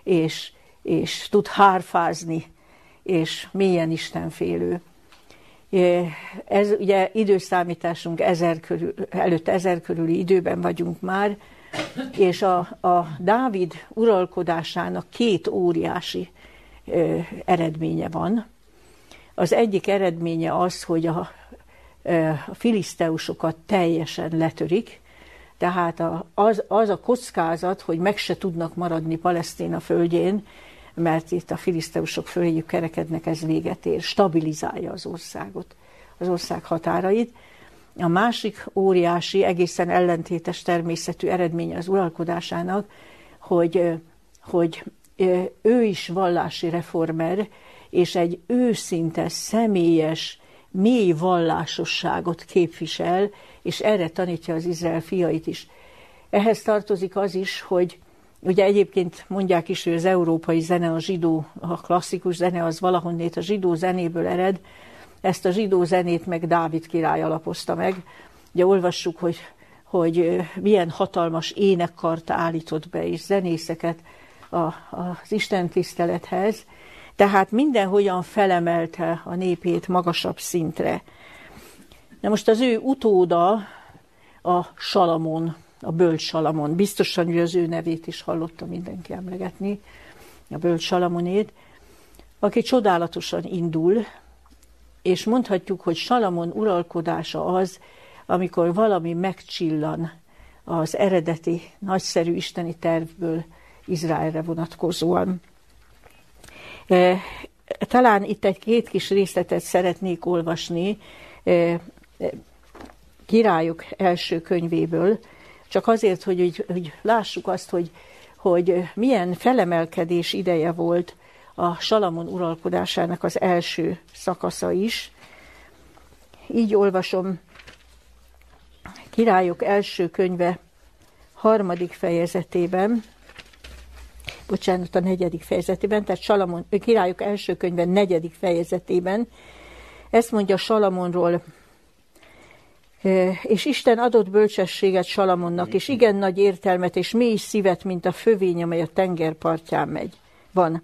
és, és tud hárfázni, és mélyen istenfélő. Eh, ez ugye időszámításunk ezer körül, előtt ezer körüli időben vagyunk már, és a, a Dávid uralkodásának két óriási ö, eredménye van. Az egyik eredménye az, hogy a, ö, a filiszteusokat teljesen letörik, tehát a, az, az a kockázat, hogy meg se tudnak maradni Palesztina földjén, mert itt a filiszteusok föléjük kerekednek, ez véget ér, stabilizálja az országot, az ország határait, a másik óriási, egészen ellentétes természetű eredménye az uralkodásának, hogy, hogy ő is vallási reformer, és egy őszinte, személyes, mély vallásosságot képvisel, és erre tanítja az Izrael fiait is. Ehhez tartozik az is, hogy ugye egyébként mondják is, hogy az európai zene, a zsidó, a klasszikus zene az valahonnét a zsidó zenéből ered, ezt a zsidó zenét meg Dávid király alapozta meg. Ugye olvassuk, hogy, hogy milyen hatalmas énekkart állított be, és zenészeket a, az Isten tisztelethez, tehát mindenhogyan felemelte a népét magasabb szintre. Na most az ő utóda a Salamon, a bölcs Salamon. Biztosan, hogy az ő nevét is hallotta mindenki emlegetni, a bölcs Salamonét, aki csodálatosan indul, és mondhatjuk, hogy Salamon uralkodása az, amikor valami megcsillan az eredeti, nagyszerű isteni tervből Izraelre vonatkozóan. E, talán itt egy két kis részletet szeretnék olvasni e, királyok első könyvéből, csak azért, hogy, hogy, hogy lássuk azt, hogy, hogy milyen felemelkedés ideje volt a Salamon uralkodásának az első szakasza is. Így olvasom Királyok első könyve harmadik fejezetében, bocsánat, a negyedik fejezetében, tehát Salamon, Királyok első könyve negyedik fejezetében, ezt mondja Salamonról, és Isten adott bölcsességet Salamonnak, és igen nagy értelmet, és mély szívet, mint a fövény, amely a tengerpartján megy. Van.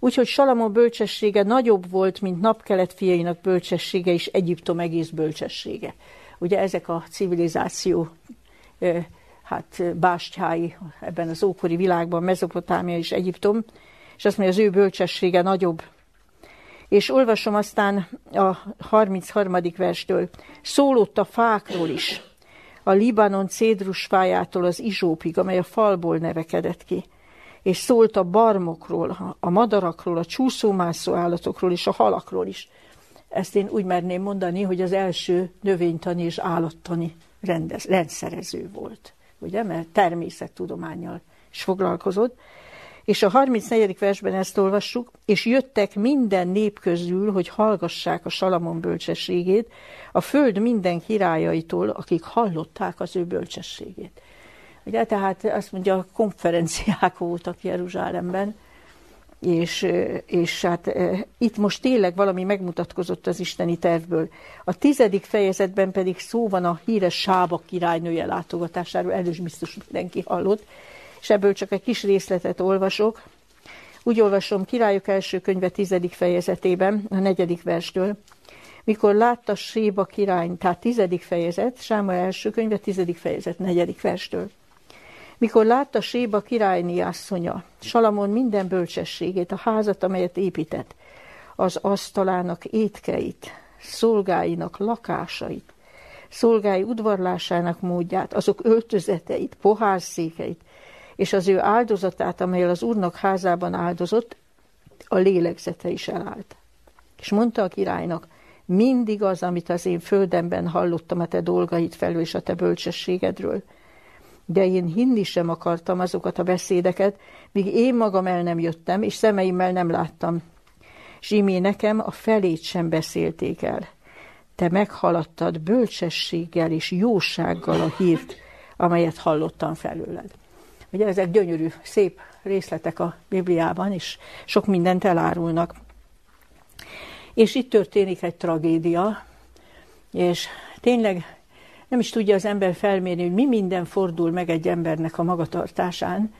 Úgyhogy Salamon bölcsessége nagyobb volt, mint napkelet fiainak bölcsessége és Egyiptom egész bölcsessége. Ugye ezek a civilizáció hát bástyái ebben az ókori világban, Mezopotámia és Egyiptom, és azt mondja, az ő bölcsessége nagyobb. És olvasom aztán a 33. verstől. Szólott a fákról is, a Libanon cédrus fájától az izsópig, amely a falból nevekedett ki és szólt a barmokról, a madarakról, a csúszómászó állatokról és a halakról is. Ezt én úgy merném mondani, hogy az első növénytani és állattani rendez, rendszerező volt, ugye, mert természettudományjal is foglalkozott. És a 34. versben ezt olvassuk, és jöttek minden nép közül, hogy hallgassák a Salamon bölcsességét, a föld minden királyaitól, akik hallották az ő bölcsességét. Ugye, tehát azt mondja, konferenciák voltak Jeruzsálemben, és, és hát itt most tényleg valami megmutatkozott az isteni tervből. A tizedik fejezetben pedig szó van a híres Sába királynője látogatásáról, erről is biztos mindenki hallott, és ebből csak egy kis részletet olvasok. Úgy olvasom Királyok első könyve tizedik fejezetében, a negyedik verstől, mikor látta Séba király, tehát tizedik fejezet, Sáma első könyve, tizedik fejezet, negyedik verstől Mikor látta Séba királyni asszonya, Salamon minden bölcsességét, a házat, amelyet épített, az asztalának étkeit, szolgáinak lakásait, szolgái udvarlásának módját, azok öltözeteit, pohárszékeit, és az ő áldozatát, amelyel az úrnak házában áldozott, a lélegzete is elállt. És mondta a királynak, mindig az, amit az én földemben hallottam a te dolgait felől és a te bölcsességedről. De én hinni sem akartam azokat a beszédeket, míg én magam el nem jöttem, és szemeimmel nem láttam. Zsimé nekem a felét sem beszélték el. Te meghaladtad bölcsességgel és jósággal a hírt, amelyet hallottam felőled. Ugye ezek gyönyörű, szép részletek a Bibliában, és sok mindent elárulnak. És itt történik egy tragédia, és tényleg nem is tudja az ember felmérni, hogy mi minden fordul meg egy embernek a magatartásán.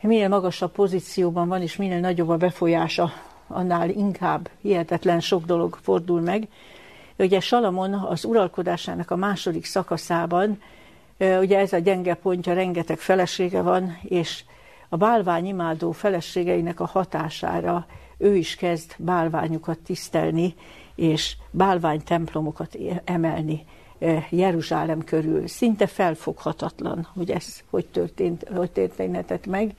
Minél magasabb pozícióban van, és minél nagyobb a befolyása, annál inkább hihetetlen sok dolog fordul meg. Ugye Salamon az uralkodásának a második szakaszában, ugye ez a gyenge pontja, rengeteg felesége van, és a bálványimádó feleségeinek a hatására ő is kezd bálványukat tisztelni, és bálvány templomokat emelni Jeruzsálem körül. Szinte felfoghatatlan, hogy ez hogy, történt, hogy történhetett meg.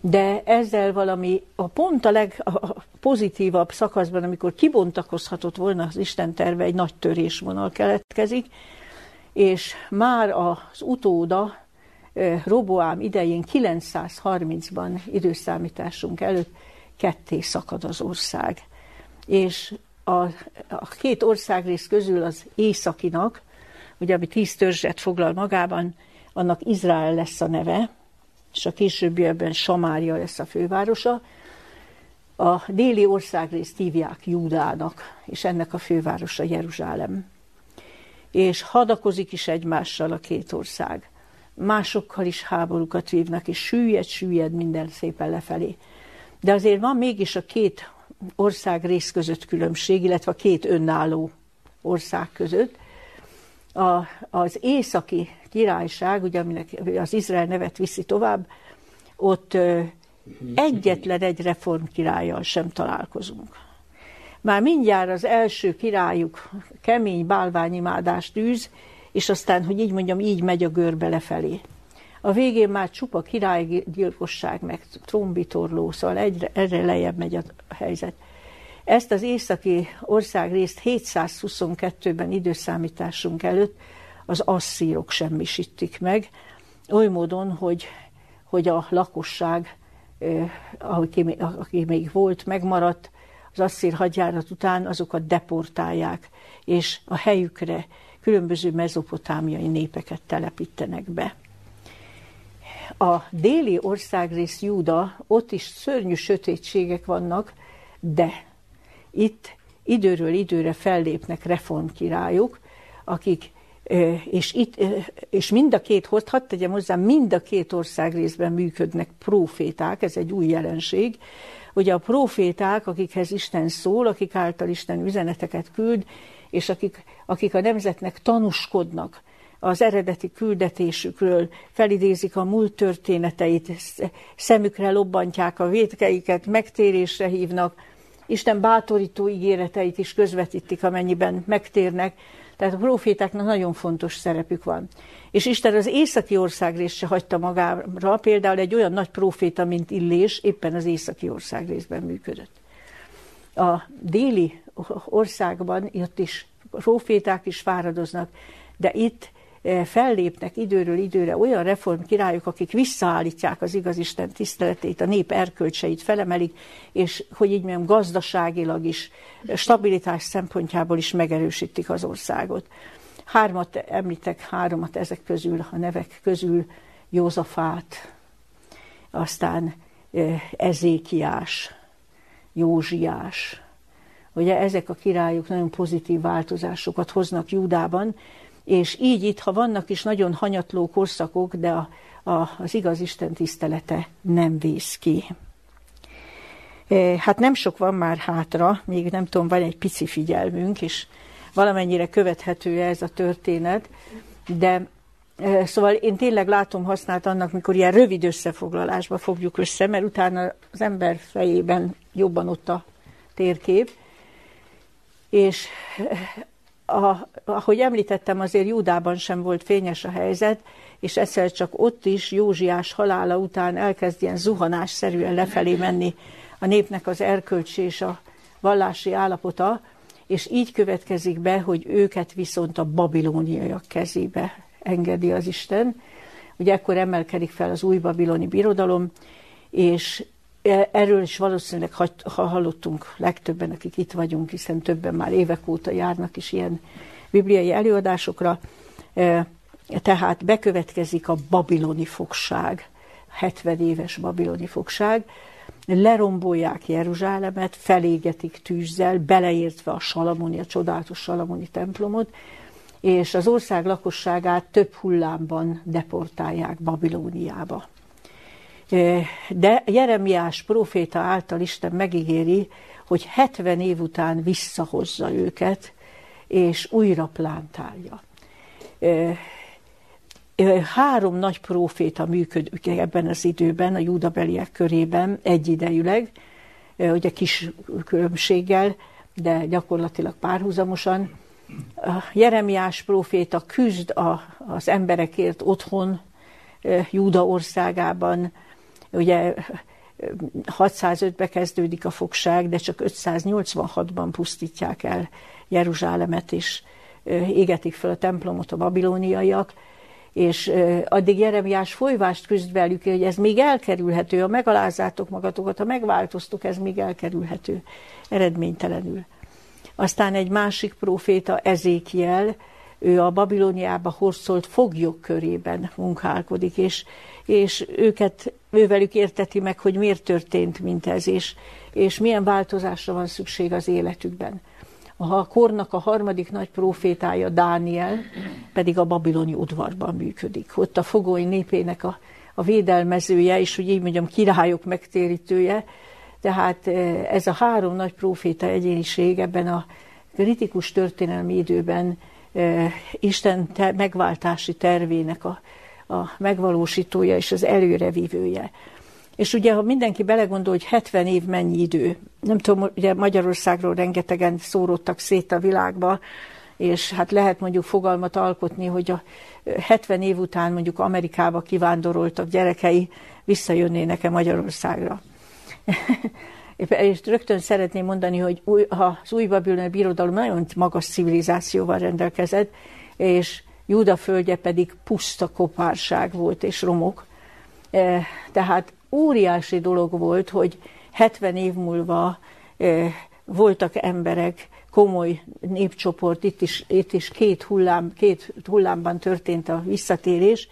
De ezzel valami, a pont a legpozitívabb szakaszban, amikor kibontakozhatott volna az Isten terve, egy nagy törésvonal keletkezik, és már az utóda, Roboám idején 930-ban időszámításunk előtt ketté szakad az ország. És a, a két országrész közül az északinak, ugye ami tíz törzset foglal magában, annak Izrael lesz a neve, és a későbbiekben Samária lesz a fővárosa. A déli országrészt hívják Júdának, és ennek a fővárosa Jeruzsálem. És hadakozik is egymással a két ország. Másokkal is háborúkat vívnak, és süllyed, süllyed minden szépen lefelé. De azért van mégis a két ország rész között különbség, illetve a két önálló ország között. A, az északi királyság, ugye, aminek az Izrael nevet viszi tovább, ott egyetlen egy reform királlyal sem találkozunk. Már mindjárt az első királyuk kemény bálványimádást űz, és aztán, hogy így mondjam, így megy a görbe lefelé. A végén már csupa királygyilkosság, meg trombitorló, szóval egyre, egyre lejjebb megy a helyzet. Ezt az északi országrészt 722-ben időszámításunk előtt az asszírok semmisítik meg, oly módon, hogy, hogy a lakosság, aki, aki még volt, megmaradt, az asszír hadjárat után azokat deportálják, és a helyükre különböző mezopotámiai népeket telepítenek be a déli országrész Júda, ott is szörnyű sötétségek vannak, de itt időről időre fellépnek reformkirályok, akik és, itt, és mind a két, hadd tegyem hozzá, mind a két ország részben működnek proféták, ez egy új jelenség. Ugye a proféták, akikhez Isten szól, akik által Isten üzeneteket küld, és akik, akik a nemzetnek tanúskodnak, az eredeti küldetésükről, felidézik a múlt történeteit, szemükre lobbantják a vétkeiket, megtérésre hívnak, Isten bátorító ígéreteit is közvetítik, amennyiben megtérnek. Tehát a profétáknak nagyon fontos szerepük van. És Isten az északi országrészt se hagyta magára, például egy olyan nagy proféta, mint Illés, éppen az északi országrészben működött. A déli országban ott is proféták is fáradoznak, de itt fellépnek időről időre olyan reform királyok, akik visszaállítják az igaz Isten tiszteletét, a nép erkölcseit felemelik, és hogy így mondjam, gazdaságilag is, stabilitás szempontjából is megerősítik az országot. Hármat említek, háromat ezek közül, a nevek közül, Józafát, aztán Ezékiás, Józsiás. Ugye ezek a királyok nagyon pozitív változásokat hoznak Júdában, és így itt, ha vannak is nagyon hanyatló korszakok, de a, a, az igaz Isten tisztelete nem vész ki. E, hát nem sok van már hátra, még nem tudom, van egy pici figyelmünk, és valamennyire követhető ez a történet, de Szóval én tényleg látom használt annak, mikor ilyen rövid összefoglalásba fogjuk össze, mert utána az ember fejében jobban ott a térkép. És a, ahogy említettem, azért Júdában sem volt fényes a helyzet, és egyszer csak ott is Józsiás halála után elkezd ilyen zuhanásszerűen lefelé menni a népnek az erkölcsi és a vallási állapota, és így következik be, hogy őket viszont a babilóniaiak kezébe engedi az Isten. Ugye ekkor emelkedik fel az új babiloni birodalom, és erről is valószínűleg ha hallottunk legtöbben, akik itt vagyunk, hiszen többen már évek óta járnak is ilyen bibliai előadásokra. E, tehát bekövetkezik a babiloni fogság, 70 éves babiloni fogság, lerombolják Jeruzsálemet, felégetik tűzzel, beleértve a Salamoni, a csodálatos Salamoni templomot, és az ország lakosságát több hullámban deportálják Babilóniába. De Jeremiás proféta által Isten megígéri, hogy 70 év után visszahozza őket, és újra plántálja. Három nagy proféta működik ebben az időben, a júdabeliek körében egyidejűleg, ugye kis különbséggel, de gyakorlatilag párhuzamosan. Jeremiás próféta küzd a, az emberekért otthon, Júda országában, ugye 605-be kezdődik a fogság, de csak 586-ban pusztítják el Jeruzsálemet, és égetik fel a templomot a babilóniaiak, és addig Jeremiás folyvást küzd velük, hogy ez még elkerülhető, ha megalázátok magatokat, ha megváltoztuk, ez még elkerülhető, eredménytelenül. Aztán egy másik proféta, Ezékiel, ő a Babilóniába horszolt foglyok körében munkálkodik, és, és őket, ővelük érteti meg, hogy miért történt mint ez, és, és milyen változásra van szükség az életükben. A kornak a harmadik nagy profétája, Dániel, pedig a babiloni udvarban működik. Ott a fogoly népének a, a védelmezője, és úgy így mondjam, királyok megtérítője, tehát eh, ez a három nagy próféta egyéniség ebben a kritikus történelmi időben Isten te, megváltási tervének a, a megvalósítója és az előrevívője. És ugye, ha mindenki belegondol, hogy 70 év mennyi idő, nem tudom, ugye Magyarországról rengetegen szóródtak szét a világba, és hát lehet mondjuk fogalmat alkotni, hogy a 70 év után mondjuk Amerikába kivándoroltak gyerekei visszajönnének-e Magyarországra. és rögtön szeretném mondani, hogy új, az új babiloni birodalom nagyon magas civilizációval rendelkezett, és Júda földje pedig puszta kopárság volt és romok. E, tehát óriási dolog volt, hogy 70 év múlva e, voltak emberek, komoly népcsoport, itt is, itt is két, hullám, két hullámban történt a visszatérés,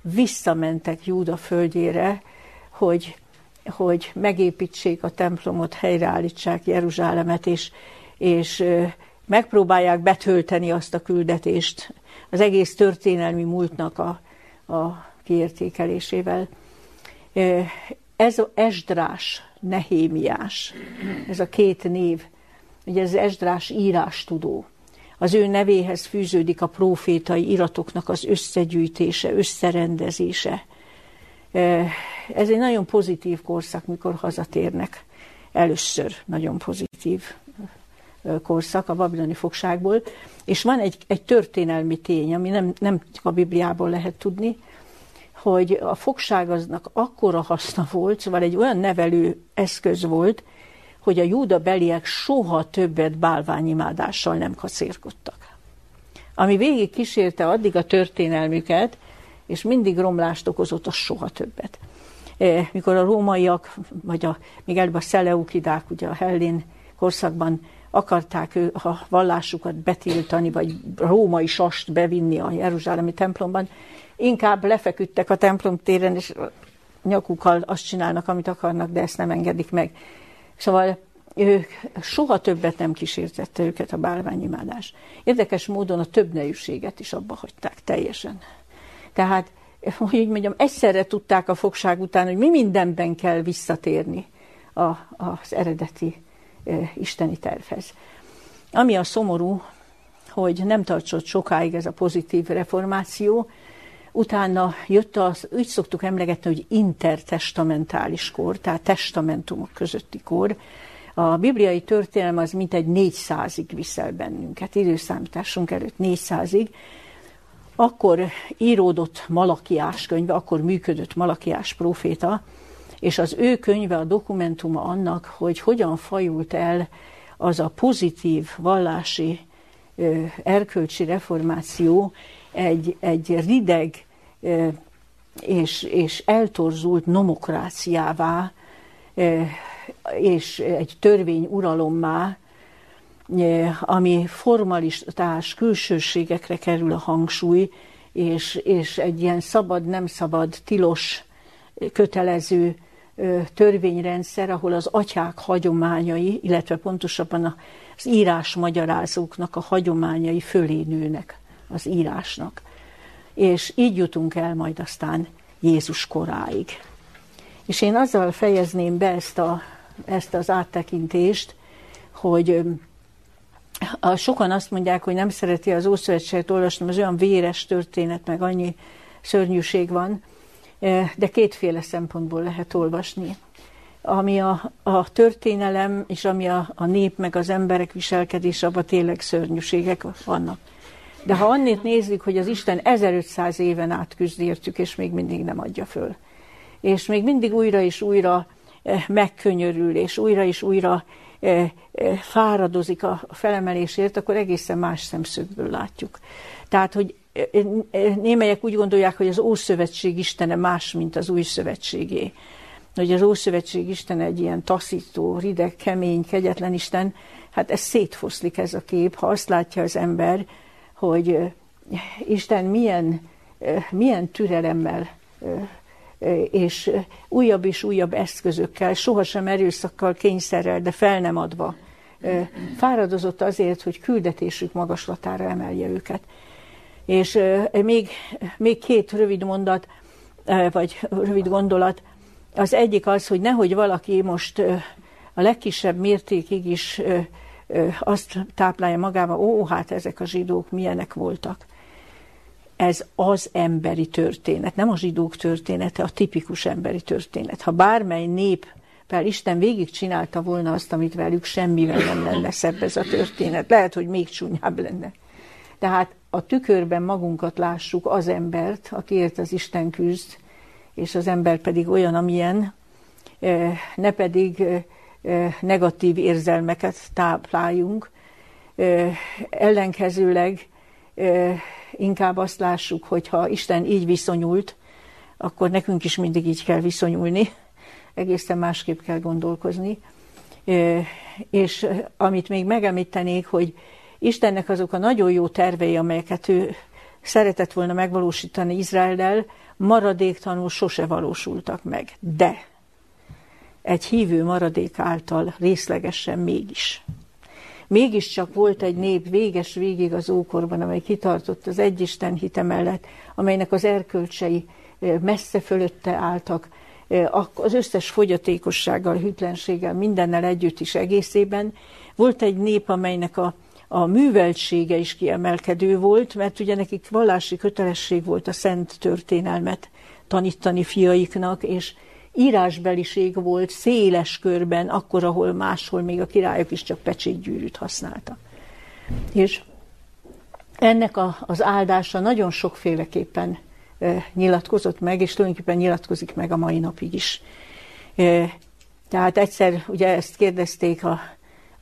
visszamentek Júda földjére, hogy hogy megépítsék a templomot, helyreállítsák Jeruzsálemet, és, és megpróbálják betölteni azt a küldetést az egész történelmi múltnak a, a kiértékelésével. Ez az Esdrás, Nehémiás, ez a két név, ugye ez Esdrás írástudó. Az ő nevéhez fűződik a profétai iratoknak az összegyűjtése, összerendezése. Ez egy nagyon pozitív korszak, mikor hazatérnek. Először nagyon pozitív korszak a babiloni fogságból, és van egy, egy történelmi tény, ami nem, nem a Bibliából lehet tudni, hogy a fogság aznak akkora haszna volt, szóval egy olyan nevelő eszköz volt, hogy a júda beliek soha többet bálványimádással nem kacérkodtak. Ami végig kísérte addig a történelmüket, és mindig romlást okozott, az soha többet. E, mikor a rómaiak, vagy a, még előbb a szeleukidák, ugye a hellén korszakban akarták ő, a vallásukat betiltani, vagy római sast bevinni a Jeruzsálemi templomban, inkább lefeküdtek a templom téren, és nyakukkal azt csinálnak, amit akarnak, de ezt nem engedik meg. Szóval ők soha többet nem kísértette őket a bálványimádás. Érdekes módon a több nejűséget is abba hagyták teljesen. Tehát, hogy mondjam, egyszerre tudták a fogság után, hogy mi mindenben kell visszatérni a, az eredeti e, isteni tervhez. Ami a szomorú, hogy nem tartsott sokáig ez a pozitív reformáció, Utána jött az, úgy szoktuk emlegetni, hogy intertestamentális kor, tehát testamentumok közötti kor. A bibliai történelem az mintegy 400-ig viszel bennünket, időszámításunk előtt 400-ig. Akkor íródott Malakiás könyve, akkor működött Malakiás proféta, és az ő könyve, a dokumentuma annak, hogy hogyan fajult el az a pozitív vallási erkölcsi reformáció egy, egy rideg és, és eltorzult nomokráciává, és egy törvény uralommá, ami formalistás külsőségekre kerül a hangsúly, és, és egy ilyen szabad, nem szabad, tilos, kötelező törvényrendszer, ahol az atyák hagyományai, illetve pontosabban az írás magyarázóknak a hagyományai fölé nőnek az írásnak. És így jutunk el majd aztán Jézus koráig. És én azzal fejezném be ezt, a, ezt az áttekintést, hogy a, sokan azt mondják, hogy nem szereti az Ószövetséget olvasni, az olyan véres történet, meg annyi szörnyűség van, de kétféle szempontból lehet olvasni. Ami a, a történelem, és ami a, a nép, meg az emberek viselkedés, abban tényleg szörnyűségek vannak. De ha annét nézzük, hogy az Isten 1500 éven át küzd értük, és még mindig nem adja föl. És még mindig újra és újra megkönyörül, és újra és újra fáradozik a felemelésért, akkor egészen más szemszögből látjuk. Tehát, hogy némelyek úgy gondolják, hogy az Ószövetség istene más, mint az Új Szövetségé. Hogy az Ószövetség istene egy ilyen taszító, rideg, kemény, kegyetlen Isten, hát ez szétfoszlik ez a kép, ha azt látja az ember, hogy Isten milyen, milyen türelemmel és újabb és újabb eszközökkel, sohasem erőszakkal, kényszerrel, de fel nem adva fáradozott azért, hogy küldetésük magaslatára emelje őket. És még, még két rövid mondat, vagy rövid gondolat. Az egyik az, hogy nehogy valaki most a legkisebb mértékig is azt táplálja magába, ó, hát ezek a zsidók milyenek voltak. Ez az emberi történet, nem a zsidók története, a tipikus emberi történet. Ha bármely nép, például Isten végig csinálta volna azt, amit velük, semmivel nem lenne szebb ez a történet. Lehet, hogy még csúnyább lenne. Tehát a tükörben magunkat lássuk az embert, akiért az Isten küzd, és az ember pedig olyan, amilyen, ne pedig negatív érzelmeket tápláljunk, ellenkezőleg inkább azt lássuk, hogy ha Isten így viszonyult, akkor nekünk is mindig így kell viszonyulni, egészen másképp kell gondolkozni. És amit még megemlítenék, hogy Istennek azok a nagyon jó tervei, amelyeket ő szeretett volna megvalósítani Izraellel, maradéktanul sose valósultak meg. De egy hívő maradék által részlegesen mégis. Mégiscsak volt egy nép véges végig az ókorban, amely kitartott az egyisten hite mellett, amelynek az erkölcsei messze fölötte álltak, az összes fogyatékossággal, hűtlenséggel, mindennel együtt is egészében. Volt egy nép, amelynek a a műveltsége is kiemelkedő volt, mert ugye nekik vallási kötelesség volt a szent történelmet tanítani fiaiknak, és írásbeliség volt széles körben, akkor, ahol máshol még a királyok is csak pecsétgyűrűt használtak. És ennek a, az áldása nagyon sokféleképpen e, nyilatkozott meg, és tulajdonképpen nyilatkozik meg a mai napig is. E, tehát egyszer, ugye ezt kérdezték a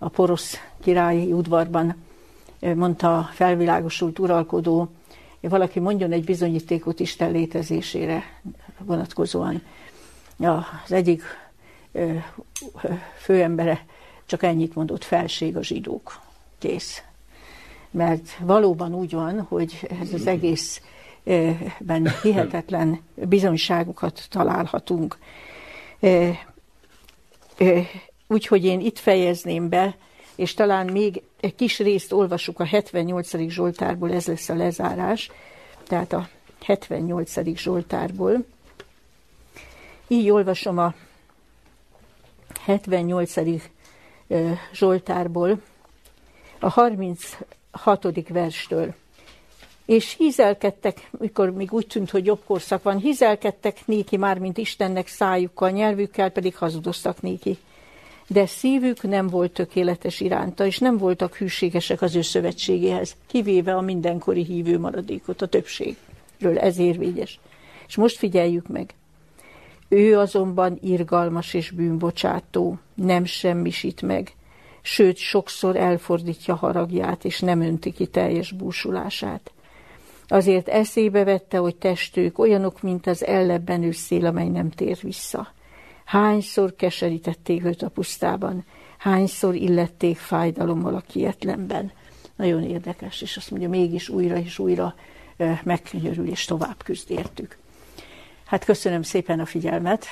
a porosz királyi udvarban mondta a felvilágosult uralkodó, valaki mondjon egy bizonyítékot Isten létezésére vonatkozóan. Az egyik főembere csak ennyit mondott, felség a zsidók. Kész. Mert valóban úgy van, hogy ez az egészben hihetetlen bizonyságokat találhatunk. Úgyhogy én itt fejezném be, és talán még egy kis részt olvasuk a 78. Zsoltárból, ez lesz a lezárás, tehát a 78. Zsoltárból. Így olvasom a 78. Zsoltárból, a 36. verstől. és hízelkedtek, mikor még úgy tűnt, hogy jobb korszak van, hízelkedtek néki már, mint Istennek szájukkal, nyelvükkel pedig hazudoztak néki. De szívük nem volt tökéletes iránta, és nem voltak hűségesek az ő szövetségéhez, kivéve a mindenkori hívő maradékot, a többségről, ez érvényes. És most figyeljük meg. Ő azonban irgalmas és bűnbocsátó, nem semmisít meg, sőt sokszor elfordítja haragját, és nem önti ki teljes búsulását. Azért eszébe vette, hogy testők olyanok, mint az ellebbenő szél, amely nem tér vissza. Hányszor keserítették őt a pusztában, hányszor illették fájdalommal a kietlenben. Nagyon érdekes, és azt mondja, mégis újra és újra megkönyörül, és tovább küzd értük. Hát köszönöm szépen a figyelmet.